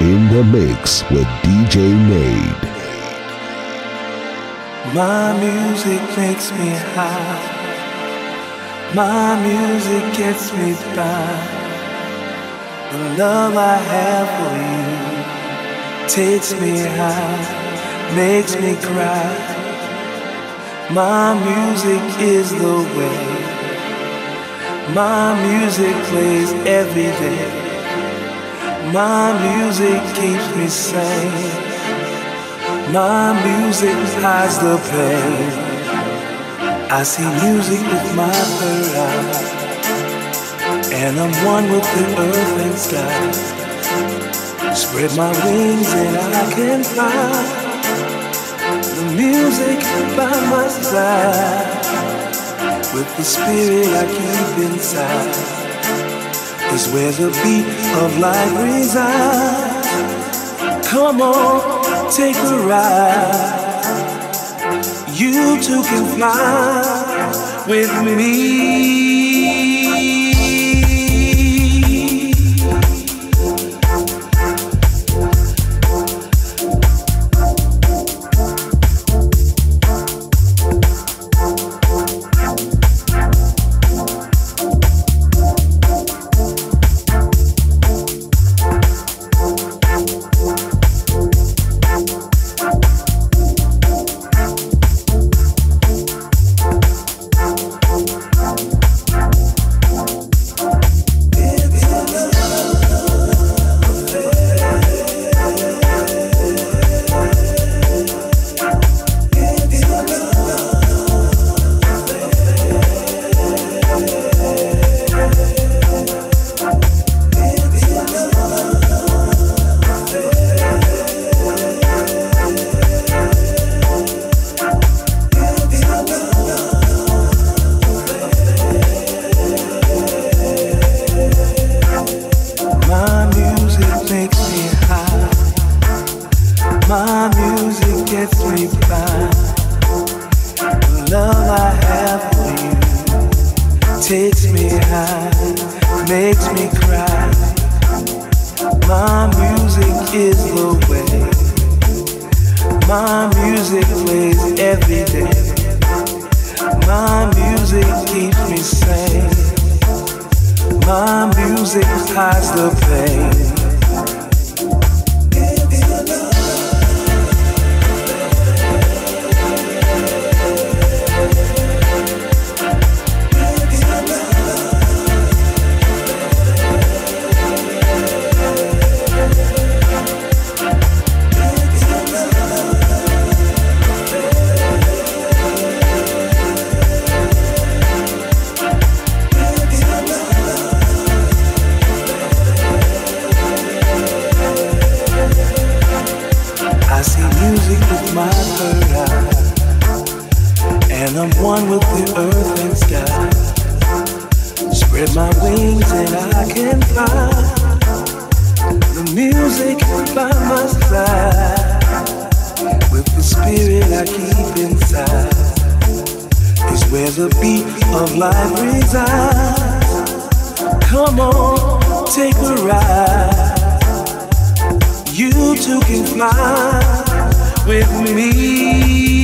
in the mix with DJ Nade. My music makes me high. My music gets me by. The love I have for you takes me high, makes me cry. My music is the way. My music plays every day. My music keeps me sane. My music hides the pain. I see music with my third eye, and I'm one with the earth and sky. Spread my wings and I can fly. The music by my side, with the spirit I keep inside is where the beat of life resides. Come on, take a ride. You too can fly with me. of life resides. Come on, take a ride. You two can fly with me.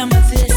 summer this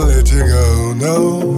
that I